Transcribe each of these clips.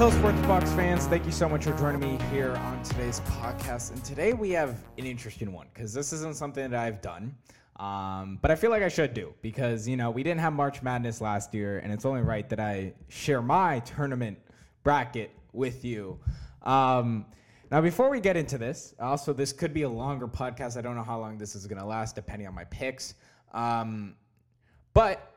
Hello, Sports Bucks fans. Thank you so much for joining me here on today's podcast. And today we have an interesting one because this isn't something that I've done, um, but I feel like I should do because, you know, we didn't have March Madness last year, and it's only right that I share my tournament bracket with you. Um, now, before we get into this, also, this could be a longer podcast. I don't know how long this is going to last, depending on my picks. Um, but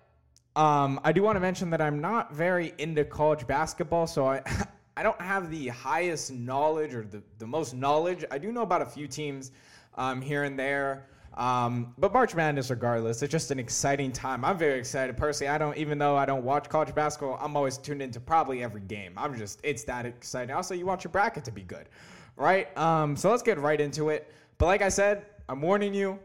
um, I do want to mention that I'm not very into college basketball, so I I don't have the highest knowledge or the, the most knowledge. I do know about a few teams um, here and there. Um, but March Madness, regardless, it's just an exciting time. I'm very excited personally. I don't, even though I don't watch college basketball, I'm always tuned into probably every game. I'm just, it's that exciting. Also, you want your bracket to be good, right? Um, so let's get right into it. But like I said, I'm warning you.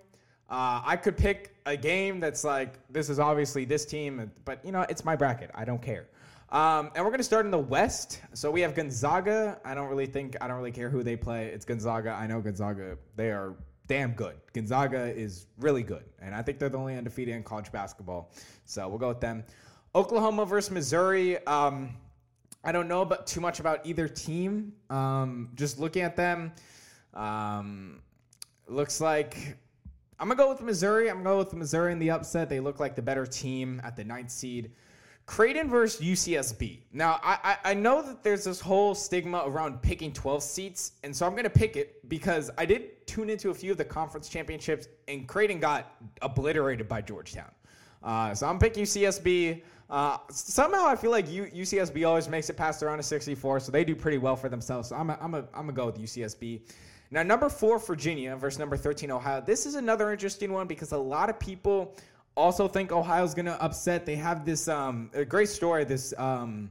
Uh, I could pick a game that's like this is obviously this team, but you know it's my bracket. I don't care. Um, and we're gonna start in the West. So we have Gonzaga. I don't really think I don't really care who they play. It's Gonzaga. I know Gonzaga. They are damn good. Gonzaga is really good, and I think they're the only undefeated in college basketball. So we'll go with them. Oklahoma versus Missouri. Um, I don't know about too much about either team. Um, just looking at them, um, looks like I'm gonna go with Missouri. I'm gonna go with Missouri in the upset. They look like the better team at the ninth seed. Creighton versus UCSB. Now, I, I, I know that there's this whole stigma around picking 12 seats, and so I'm going to pick it because I did tune into a few of the conference championships, and Creighton got obliterated by Georgetown. Uh, so I'm picking UCSB. Uh, somehow I feel like U, UCSB always makes it past the round of 64, so they do pretty well for themselves. So I'm going I'm I'm to go with UCSB. Now, number four, Virginia versus number 13, Ohio. This is another interesting one because a lot of people also think Ohio's going to upset. They have this um, a great story. This um,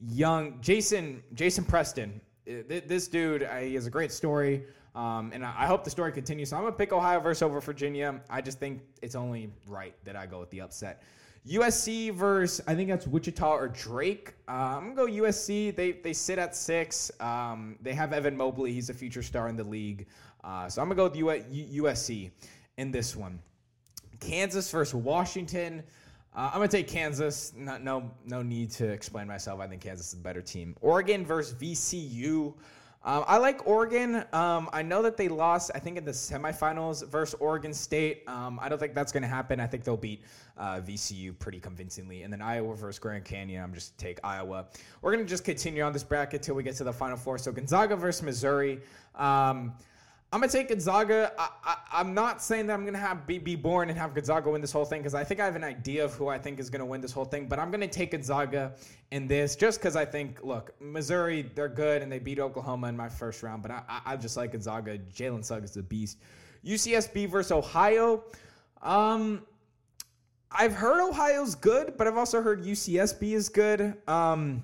young Jason Jason Preston. This dude, uh, he has a great story, um, and I hope the story continues. So I'm gonna pick Ohio versus over Virginia. I just think it's only right that I go with the upset. USC versus I think that's Wichita or Drake. Uh, I'm gonna go USC. They they sit at six. Um, they have Evan Mobley. He's a future star in the league. Uh, so I'm gonna go with USC in this one. Kansas versus Washington. Uh, I'm gonna take Kansas. No no need to explain myself. I think Kansas is a better team. Oregon versus VCU. Um, I like Oregon. Um, I know that they lost, I think, in the semifinals versus Oregon State. Um, I don't think that's going to happen. I think they'll beat uh, VCU pretty convincingly. And then Iowa versus Grand Canyon. I'm just take Iowa. We're going to just continue on this bracket till we get to the Final Four. So Gonzaga versus Missouri. I'm gonna take Gonzaga. I, am not saying that I'm gonna have be, be born and have Gonzaga win this whole thing because I think I have an idea of who I think is gonna win this whole thing. But I'm gonna take Gonzaga in this just because I think, look, Missouri they're good and they beat Oklahoma in my first round. But I, I, I just like Gonzaga. Jalen Suggs is a beast. UCSB versus Ohio. Um, I've heard Ohio's good, but I've also heard UCSB is good. Um,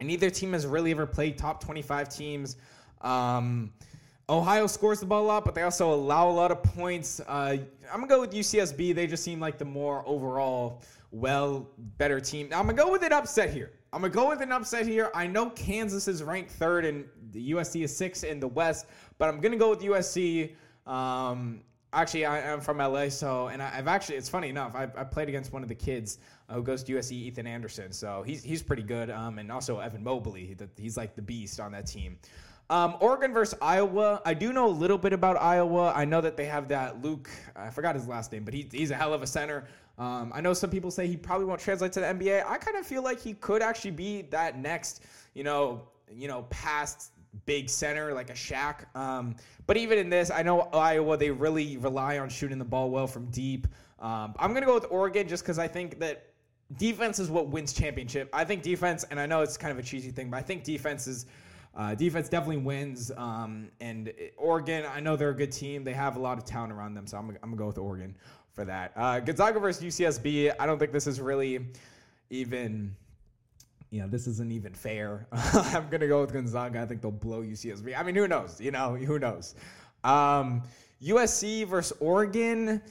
and neither team has really ever played top 25 teams. Um, Ohio scores the ball a lot, but they also allow a lot of points. Uh, I'm gonna go with UCSB. They just seem like the more overall well better team. Now, I'm gonna go with an upset here. I'm gonna go with an upset here. I know Kansas is ranked third and the USC is sixth in the West, but I'm gonna go with USC. Um, actually, I, am from LA, so and I, have actually it's funny enough. I, I played against one of the kids uh, who goes to USC, Ethan Anderson. So he's he's pretty good. Um, and also Evan Mobley. He's like the beast on that team. Um, Oregon versus Iowa. I do know a little bit about Iowa. I know that they have that Luke. I forgot his last name, but he, he's a hell of a center. Um, I know some people say he probably won't translate to the NBA. I kind of feel like he could actually be that next, you know, you know, past big center like a Shaq. Um, but even in this, I know Iowa they really rely on shooting the ball well from deep. Um, I'm gonna go with Oregon just because I think that defense is what wins championship. I think defense, and I know it's kind of a cheesy thing, but I think defense is uh, defense definitely wins. Um, and Oregon, I know they're a good team. They have a lot of talent around them, so I'm, I'm gonna go with Oregon for that. Uh, Gonzaga versus UCSB. I don't think this is really even. You know, this isn't even fair. I'm gonna go with Gonzaga. I think they'll blow UCSB. I mean, who knows? You know, who knows? Um, USC versus Oregon.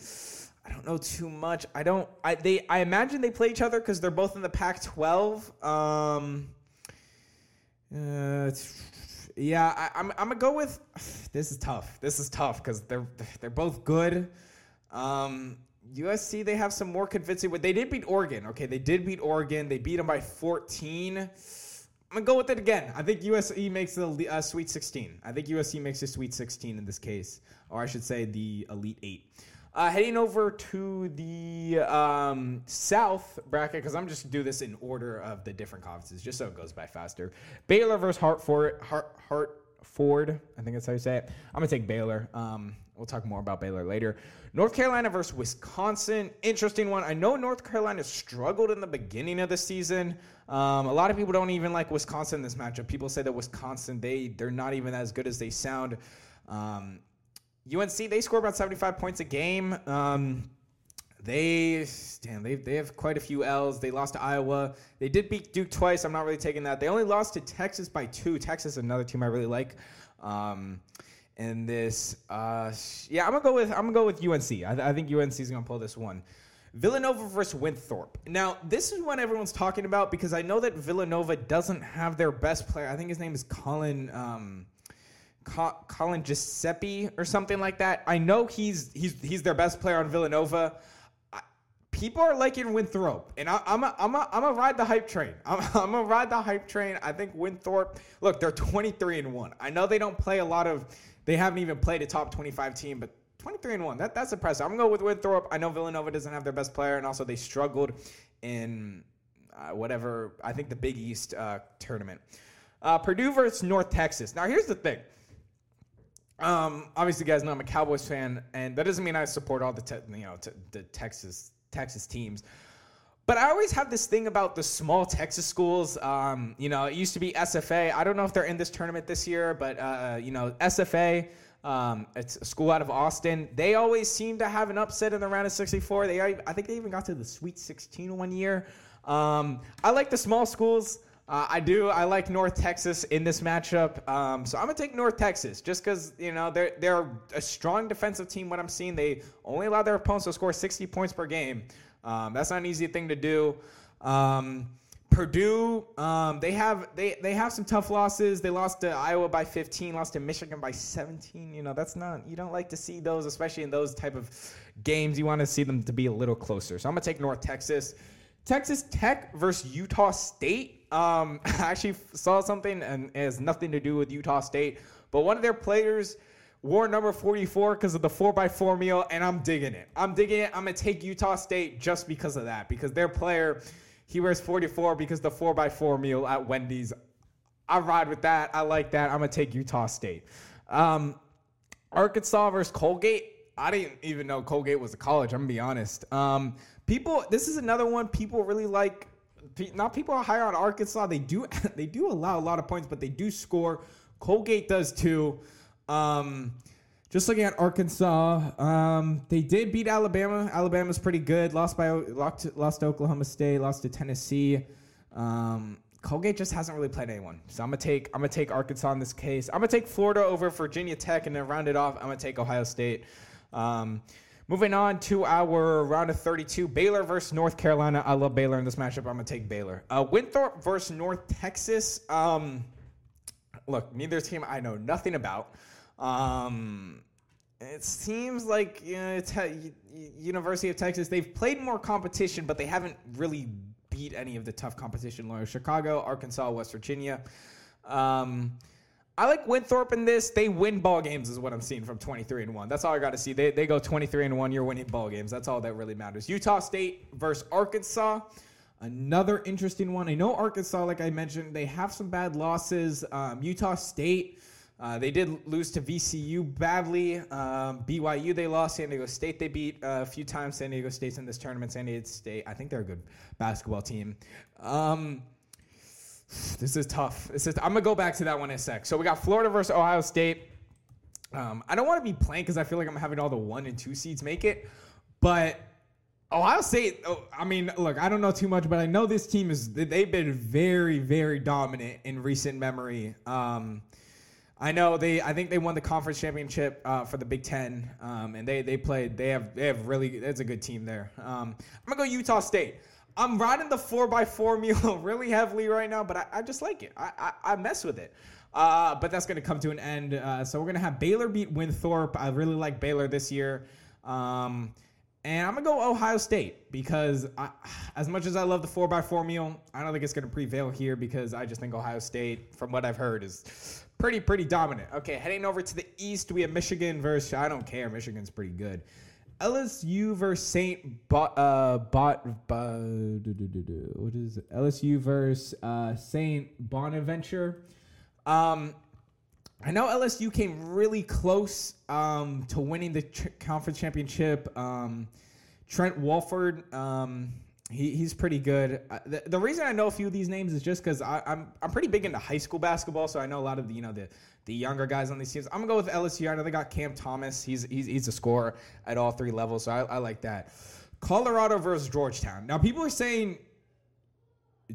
I don't know too much. I don't. I they. I imagine they play each other because they're both in the Pac-12. Um, uh, yeah, I, am I'm, I'm gonna go with. This is tough. This is tough because they're they're both good. Um, USC they have some more convincing. But they did beat Oregon. Okay, they did beat Oregon. They beat them by 14. I'm gonna go with it again. I think USC makes the uh, Sweet 16. I think USC makes the Sweet 16 in this case, or I should say the Elite Eight. Uh, heading over to the um, South bracket because I'm just do this in order of the different conferences, just so it goes by faster. Baylor versus Hartford. Hart, Hartford. I think that's how you say it. I'm gonna take Baylor. Um, we'll talk more about Baylor later. North Carolina versus Wisconsin. Interesting one. I know North Carolina struggled in the beginning of the season. Um, a lot of people don't even like Wisconsin in this matchup. People say that Wisconsin they they're not even as good as they sound. Um, UNC they score about 75 points a game. Um, they damn they they have quite a few L's. They lost to Iowa. They did beat Duke twice. I'm not really taking that. They only lost to Texas by two. Texas another team I really like. Um, and this, uh, yeah, I'm gonna go with I'm gonna go with UNC. I, I think UNC is gonna pull this one. Villanova versus Winthrop. Now, this is what everyone's talking about because I know that Villanova doesn't have their best player. I think his name is Colin. Um, Colin Giuseppe or something like that. I know he's he's he's their best player on Villanova. I, people are liking Winthrop, and I, am a, I'm a, I'm a ride the hype train. I'm, I'm a ride the hype train. I think Winthrop. Look, they're 23 and one. I know they don't play a lot of. They haven't even played a top 25 team, but 23 and one. That that's impressive. I'm gonna go with Winthrop. I know Villanova doesn't have their best player, and also they struggled in uh, whatever I think the Big East uh, tournament. Uh, Purdue versus North Texas. Now here's the thing. Um, obviously, guys know I'm a Cowboys fan, and that doesn't mean I support all the te- you know the Texas Texas teams. But I always have this thing about the small Texas schools. Um, you know, it used to be SFA. I don't know if they're in this tournament this year, but uh, you know, SFA. Um, it's a school out of Austin. They always seem to have an upset in the round of 64. They, I think they even got to the Sweet 16 one year. Um, I like the small schools. Uh, I do. I like North Texas in this matchup. Um, so I'm gonna take North Texas just because you know they're they're a strong defensive team. What I'm seeing, they only allow their opponents to score 60 points per game. Um, that's not an easy thing to do. Um, Purdue, um, they have they they have some tough losses. They lost to Iowa by 15, lost to Michigan by 17. You know that's not you don't like to see those, especially in those type of games. You want to see them to be a little closer. So I'm gonna take North Texas. Texas Tech versus Utah State. Um, I actually saw something and it has nothing to do with Utah State, but one of their players wore number 44 because of the 4x4 meal, and I'm digging it. I'm digging it. I'm gonna take Utah State just because of that, because their player he wears 44 because the 4x4 meal at Wendy's. I ride with that. I like that. I'm going to take Utah State. Um, Arkansas versus Colgate. I didn't even know Colgate was a college. I'm going to be honest. Um, people, this is another one people really like. Not people are higher on Arkansas. They do they do allow a lot of points, but they do score. Colgate does too. Um, just looking at Arkansas, um, they did beat Alabama. Alabama's pretty good. Lost by lost lost to Oklahoma State. Lost to Tennessee. Um, Colgate just hasn't really played anyone, so I'm gonna take I'm gonna take Arkansas in this case. I'm gonna take Florida over Virginia Tech, and then round it off. I'm gonna take Ohio State. Um, moving on to our round of 32, Baylor versus North Carolina. I love Baylor in this matchup. I'm gonna take Baylor. Uh, Winthrop versus North Texas. Um, look, neither team I know nothing about. Um, it seems like you know, te- University of Texas they've played more competition, but they haven't really beat any of the tough competition. Like Chicago, Arkansas, West Virginia. Um, I like Winthrop in this. They win ball games, is what I'm seeing from 23 and one. That's all I got to see. They they go 23 and one. You're winning ball games. That's all that really matters. Utah State versus Arkansas. Another interesting one. I know Arkansas, like I mentioned, they have some bad losses. Um, Utah State uh, they did lose to VCU badly. Um, BYU they lost. San Diego State they beat uh, a few times. San Diego State's in this tournament. San Diego State, I think they're a good basketball team. Um, this is tough. This is, I'm gonna go back to that one in a sec. So we got Florida versus Ohio State. Um, I don't want to be playing because I feel like I'm having all the one and two seeds make it, but Ohio State. Oh, I mean, look, I don't know too much, but I know this team is. They've been very, very dominant in recent memory. Um, I know they. I think they won the conference championship uh, for the Big Ten, um, and they they played. They have they have really. It's a good team there. Um, I'm gonna go Utah State. I'm riding the four x four meal really heavily right now, but I, I just like it. I, I, I mess with it. Uh, but that's gonna come to an end. Uh, so we're gonna have Baylor beat Winthrop. I really like Baylor this year. Um, and I'm gonna go Ohio State because I, as much as I love the four x four meal, I don't think it's gonna prevail here because I just think Ohio State, from what I've heard, is pretty pretty dominant. Okay, heading over to the East, we have Michigan versus I don't care. Michigan's pretty good. LSU versus Saint Bot uh Bot, what is it? LSU versus uh, Saint Bonaventure. Um, I know LSU came really close um, to winning the conference championship. Um, Trent Wilford, um, he, he's pretty good. Uh, the, the reason I know a few of these names is just because I'm I'm pretty big into high school basketball, so I know a lot of the you know the the younger guys on these teams. I'm gonna go with LSU. I know they got Cam Thomas. He's he's, he's a scorer at all three levels, so I, I like that. Colorado versus Georgetown. Now people are saying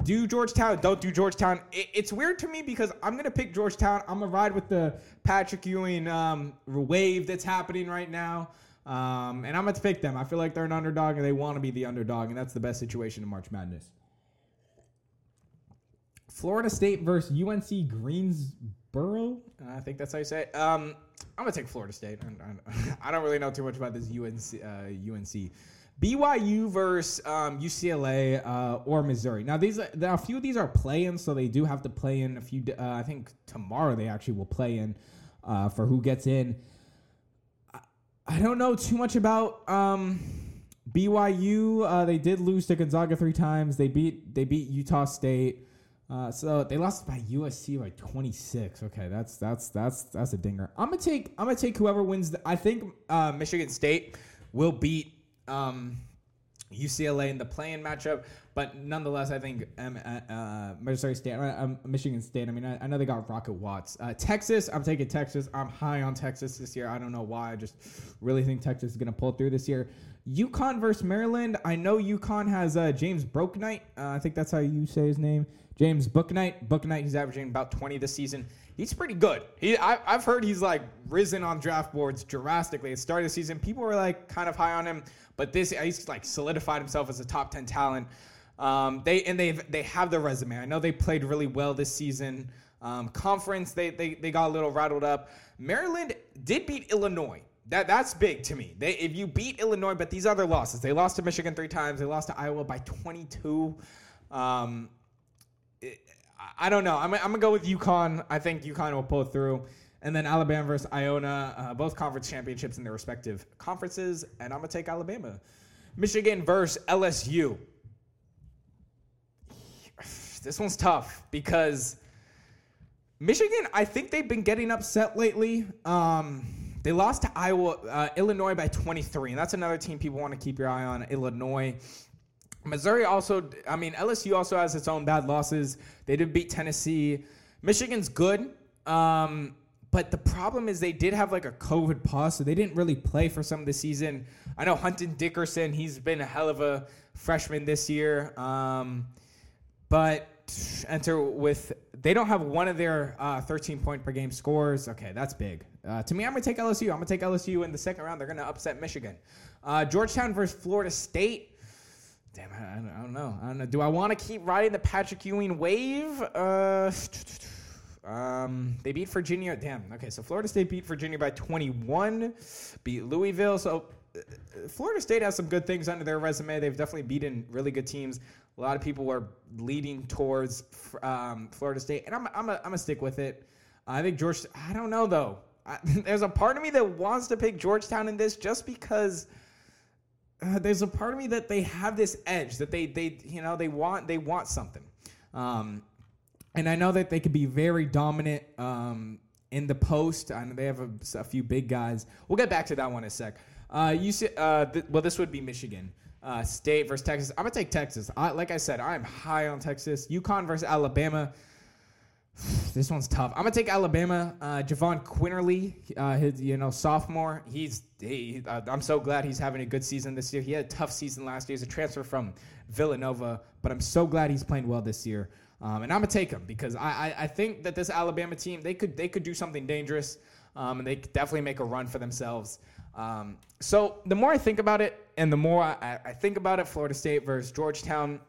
do Georgetown, don't do Georgetown. It, it's weird to me because I'm gonna pick Georgetown. I'm gonna ride with the Patrick Ewing um, wave that's happening right now, um, and I'm gonna pick them. I feel like they're an underdog and they want to be the underdog, and that's the best situation in March Madness. Florida State versus UNC Greensboro. I think that's how you say it. Um, I'm gonna take Florida State. I, I don't really know too much about this UNC. Uh, UNC. BYU versus um, UCLA uh, or Missouri. Now these, now a few of these are play-in, so they do have to play in a few. Uh, I think tomorrow they actually will play in uh, for who gets in. I, I don't know too much about um, BYU. Uh, they did lose to Gonzaga three times. They beat they beat Utah State. Uh, so they lost by USC by 26. Okay, that's that's that's that's a dinger. I'm gonna take I'm gonna take whoever wins. The, I think uh, Michigan State will beat um, UCLA in the play-in matchup, but nonetheless, I think um, uh, uh, State, uh, Michigan State. I mean, I, I, know they got Rocket Watts. Uh, Texas, I'm taking Texas. I'm high on Texas this year. I don't know why. I just really think Texas is going to pull through this year. UConn versus Maryland. I know UConn has uh, James Bouknight. Uh, I think that's how you say his name. James Bouknight. Bouknight. He's averaging about 20 this season he's pretty good. He, I, have heard he's like risen on draft boards drastically. At the start of the season, people were like kind of high on him, but this he's like solidified himself as a top ten talent. Um, they and they they have the resume. I know they played really well this season. Um, conference, they, they they got a little rattled up. Maryland did beat Illinois. That that's big to me. They if you beat Illinois, but these other losses, they lost to Michigan three times. They lost to Iowa by 22. Um, it, I don't know. I'm, I'm gonna go with UConn. I think UConn will pull through. And then Alabama versus Iona, uh, both conference championships in their respective conferences, and I'm gonna take Alabama. Michigan versus LSU. This one's tough because Michigan, I think they've been getting upset lately. Um, they lost to Iowa, uh, Illinois by 23, and that's another team people want to keep your eye on. Illinois. Missouri also, I mean, LSU also has its own bad losses. They did beat Tennessee. Michigan's good. Um, but the problem is they did have like a COVID pause, so they didn't really play for some of the season. I know Hunter Dickinson, he's been a hell of a freshman this year. Um, but enter with they don't have one of their uh, 13 point per game scores. Okay, that's big. Uh, to me, I'm gonna take LSU. I'm gonna take LSU in the second round. They're gonna upset Michigan. Uh, Georgetown versus Florida State. Damn, I, I, don't know. I don't know. Do I want to keep riding the Patrick Ewing wave? Uh, um, they beat Virginia. Damn. Okay, so Florida State beat Virginia by 21. Beat Louisville. So uh, Florida State has some good things under their resume. They've definitely beaten really good teams. A lot of people are leading towards um, Florida State, and I'm I'm a, I'm gonna stick with it. I think George. I don't know though. I, there's a part of me that wants to pick Georgetown in this just because uh, there's a part of me that they have this edge that they they you know they want they want something, um, and I know that they could be very dominant um, in the post. I know they have a, a, few big guys. We'll get back to that one in a sec. Uh, you see, uh, th- well, this would be Michigan uh, State versus Texas. I'm gonna take Texas. I, like I said, I'm high on Texas. UConn versus Alabama. This one's tough. I'm gonna take Alabama. Uh, Jahvon Quinerly, uh, his you know sophomore. He's he, uh, I'm so glad he's having a good season this year. He had a tough season last year. He's a transfer from Villanova, but I'm so glad he's playing well this year. Um, and I'm gonna take him because I, I, I think that this Alabama team they could they could do something dangerous, um, and they could definitely make a run for themselves. Um, so the more I think about it, and the more I, I think about it, Florida State versus Georgetown.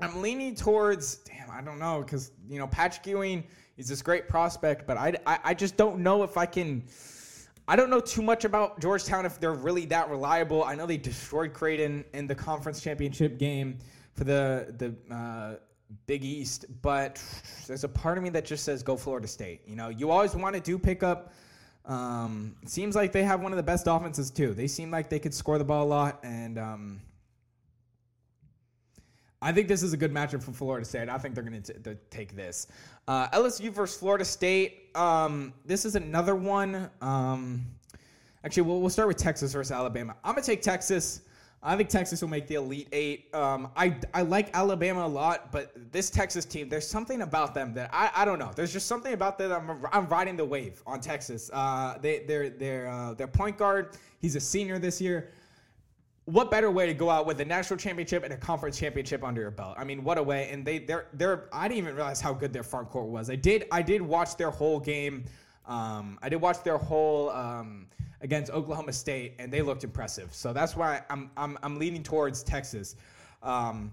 I'm leaning towards, damn, I don't know, because you know Patrick Ewing is this great prospect, but I, I, I just don't know if I can. I don't know too much about Georgetown if they're really that reliable. I know they destroyed Creighton in the conference championship game for the the uh, Big East, but there's a part of me that just says go Florida State. You know, you always want to do pick up. Um, seems like they have one of the best offenses too. They seem like they could score the ball a lot, and um, I think this is a good matchup for Florida State. I think they're going to take this. Uh, LSU versus Florida State. Um, this is another one. Um, actually, we'll, we'll start with Texas versus Alabama. I'm going to take Texas. I think Texas will make the Elite Eight. Um, I, I like Alabama a lot, but this Texas team, there's something about them that I, I don't know. There's just something about them. I'm, I'm riding the wave on Texas. Uh, they, they're, they're, uh, their point guard, he's a senior this year. What better way to go out with a national championship and a conference championship under your belt? I mean, what a way! And they, they're, they're. I didn't even realize how good their front court was. I did, I did watch their whole game. Um, I did watch their whole um, against Oklahoma State, and they looked impressive. So that's why I'm I'm, I'm leaning towards Texas. Um,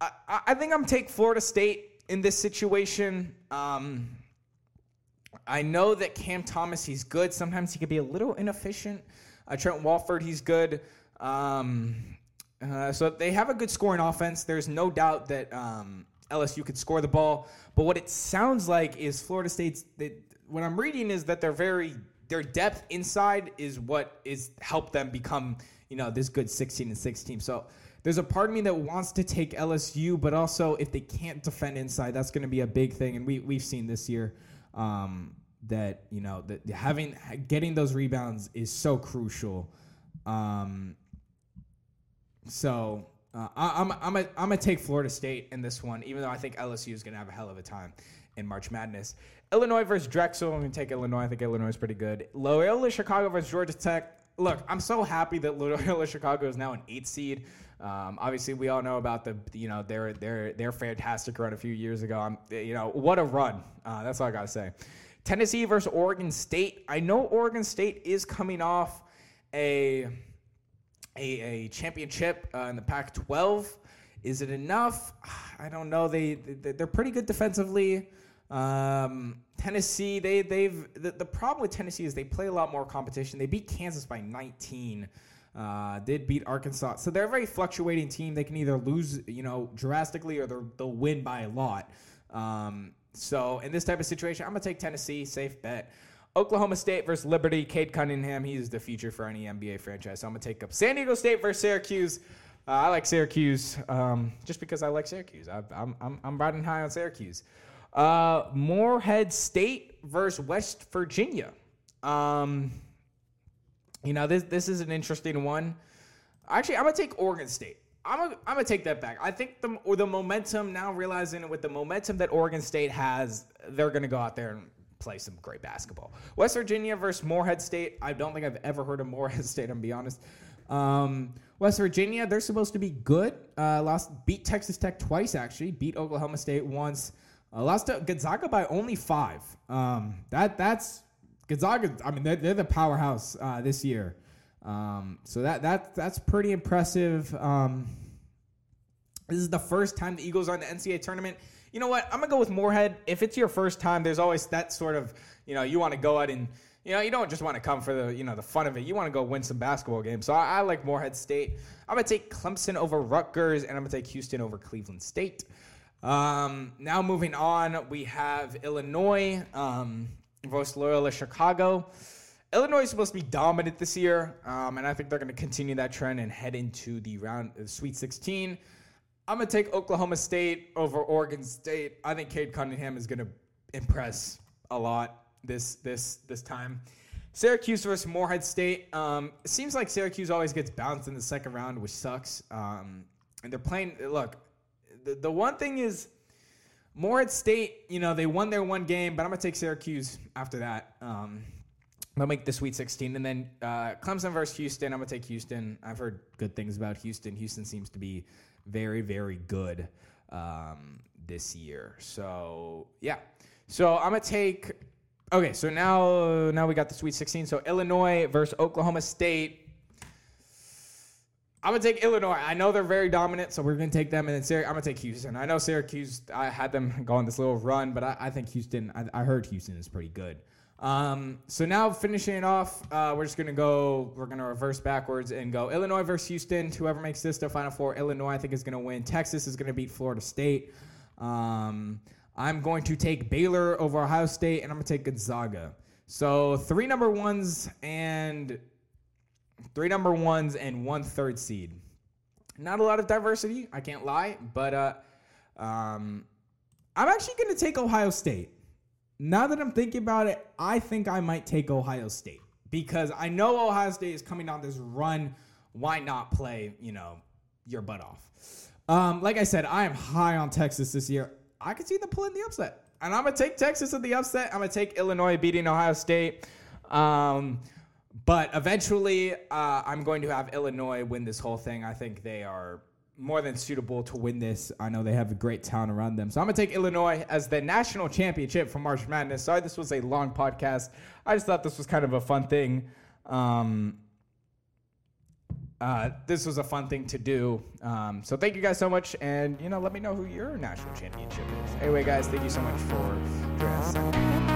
I, I think I'm take Florida State in this situation. Um, I know that Cam Thomas, he's good. Sometimes he could be a little inefficient. Uh, Trent Walford, he's good. Um, uh, so they have a good scoring offense. There's no doubt that um, LSU could score the ball. But what it sounds like is Florida State's. They, what I'm reading is that they're very their depth inside is what is helped them become, you know, this good 16 and 6 team. So there's a part of me that wants to take LSU, but also if they can't defend inside, that's going to be a big thing. And we we've seen this year um, that you know that having getting those rebounds is so crucial. Um, so uh, I, am I'm I'm a, I'm gonna take Florida State in this one, even though I think LSU is gonna have a hell of a time in March Madness. Illinois versus Drexel. I'm to take Illinois. I think Illinois is pretty good. Loyola Chicago versus Georgia Tech. Look, I'm so happy that Loyola Chicago is now an eight seed. Um, obviously, we all know about the you know their their their fantastic run a few years ago. I'm, you know what a run. Uh, that's all I gotta say. Tennessee versus Oregon State. I know Oregon State is coming off a a, a championship uh, in the Pac-12. Is it enough? I don't know. They, they they're pretty good defensively. Um, Tennessee, they they've the, the problem with Tennessee is they play a lot more competition. They beat Kansas by 19. Uh, did beat Arkansas, so they're a very fluctuating team. They can either lose, you know, drastically, or they'll win by a lot. Um, so in this type of situation, I'm gonna take Tennessee, safe bet. Oklahoma State versus Liberty. Cade Cunningham, he's the future for any NBA franchise. So I'm gonna take up San Diego State versus Syracuse. Uh, I like Syracuse um, just because I like Syracuse. I, I'm, I'm, I'm riding high on Syracuse. Uh, Morehead State versus West Virginia. Um, you know, this this is an interesting one. Actually, I'm gonna take Oregon State. I'm gonna, I'm gonna take that back. I think the the momentum now realizing with the momentum that Oregon State has, they're gonna go out there and play some great basketball. West Virginia versus Morehead State. I don't think I've ever heard of Morehead State. I'm be honest. Um, West Virginia, they're supposed to be good. Uh, lost, beat Texas Tech twice actually. Beat Oklahoma State once. Uh, lost to Gonzaga by only five. Um, that that's Gonzaga. I mean, they're, they're the powerhouse uh, this year. Um, so that that that's pretty impressive. Um, this is the first time the Eagles are in the NCAA tournament. You know what? I'm gonna go with Morehead. If it's your first time, there's always that sort of you know you want to go out and you know you don't just want to come for the you know the fun of it. You want to go win some basketball games. So I, I like Morehead State. I'm gonna take Clemson over Rutgers, and I'm gonna take Houston over Cleveland State. Um, now moving on, we have Illinois um, versus Loyola Chicago. Illinois is supposed to be dominant this year, um, and I think they're going to continue that trend and head into the round of Sweet 16. I'm going to take Oklahoma State over Oregon State. I think Cade Cunningham is going to impress a lot this this this time. Syracuse versus Morehead State. Um, it seems like Syracuse always gets bounced in the second round, which sucks. Um, and they're playing. Look, the, the one thing is, Morehead State, you know, they won their one game, but I'm going to take Syracuse after that. Um, They'll make the Sweet 16. And then uh, Clemson versus Houston. I'm going to take Houston. I've heard good things about Houston. Houston seems to be very, very good um, this year. So, yeah. So I'm to take. Okay, so now now we got the Sweet 16. So Illinois versus Oklahoma State. I'm gonna take Illinois. I know they're very dominant, so we're gonna take them. And then Syrac- I'm gonna take Houston. I know Syracuse. I had them go on this little run, but I, I think Houston. I, I, heard Houston is pretty good. Um, so now finishing it off, uh, we're just gonna go. We're gonna reverse backwards and go Illinois versus Houston. Whoever makes this to Final Four, Illinois I think is gonna win. Texas is gonna beat Florida State. Um, I'm going to take Baylor over Ohio State, and I'm gonna take Gonzaga. So three number ones and three number ones and one third seed. Not a lot of diversity, I can't lie, but uh, um, I'm actually gonna take Ohio State now that I'm thinking about it, I think I might take Ohio State because I know Ohio State is coming on this run. Why not play, you know, your butt off? Um, like I said, I am high on Texas this year. I could see them pulling the upset. And I'm going to take Texas in the upset. I'm going to take Illinois beating Ohio State. Um, but eventually, uh, I'm going to have Illinois win this whole thing. I think they are more than suitable to win this. I know they have a great town around them. So I'm going to take Illinois as the national championship for March Madness. Sorry, this was a long podcast. I just thought this was kind of a fun thing. Um, uh, this was a fun thing to do. Um, so thank you guys so much. And, you know, let me know who your national championship is. Anyway, guys, thank you so much for joining us.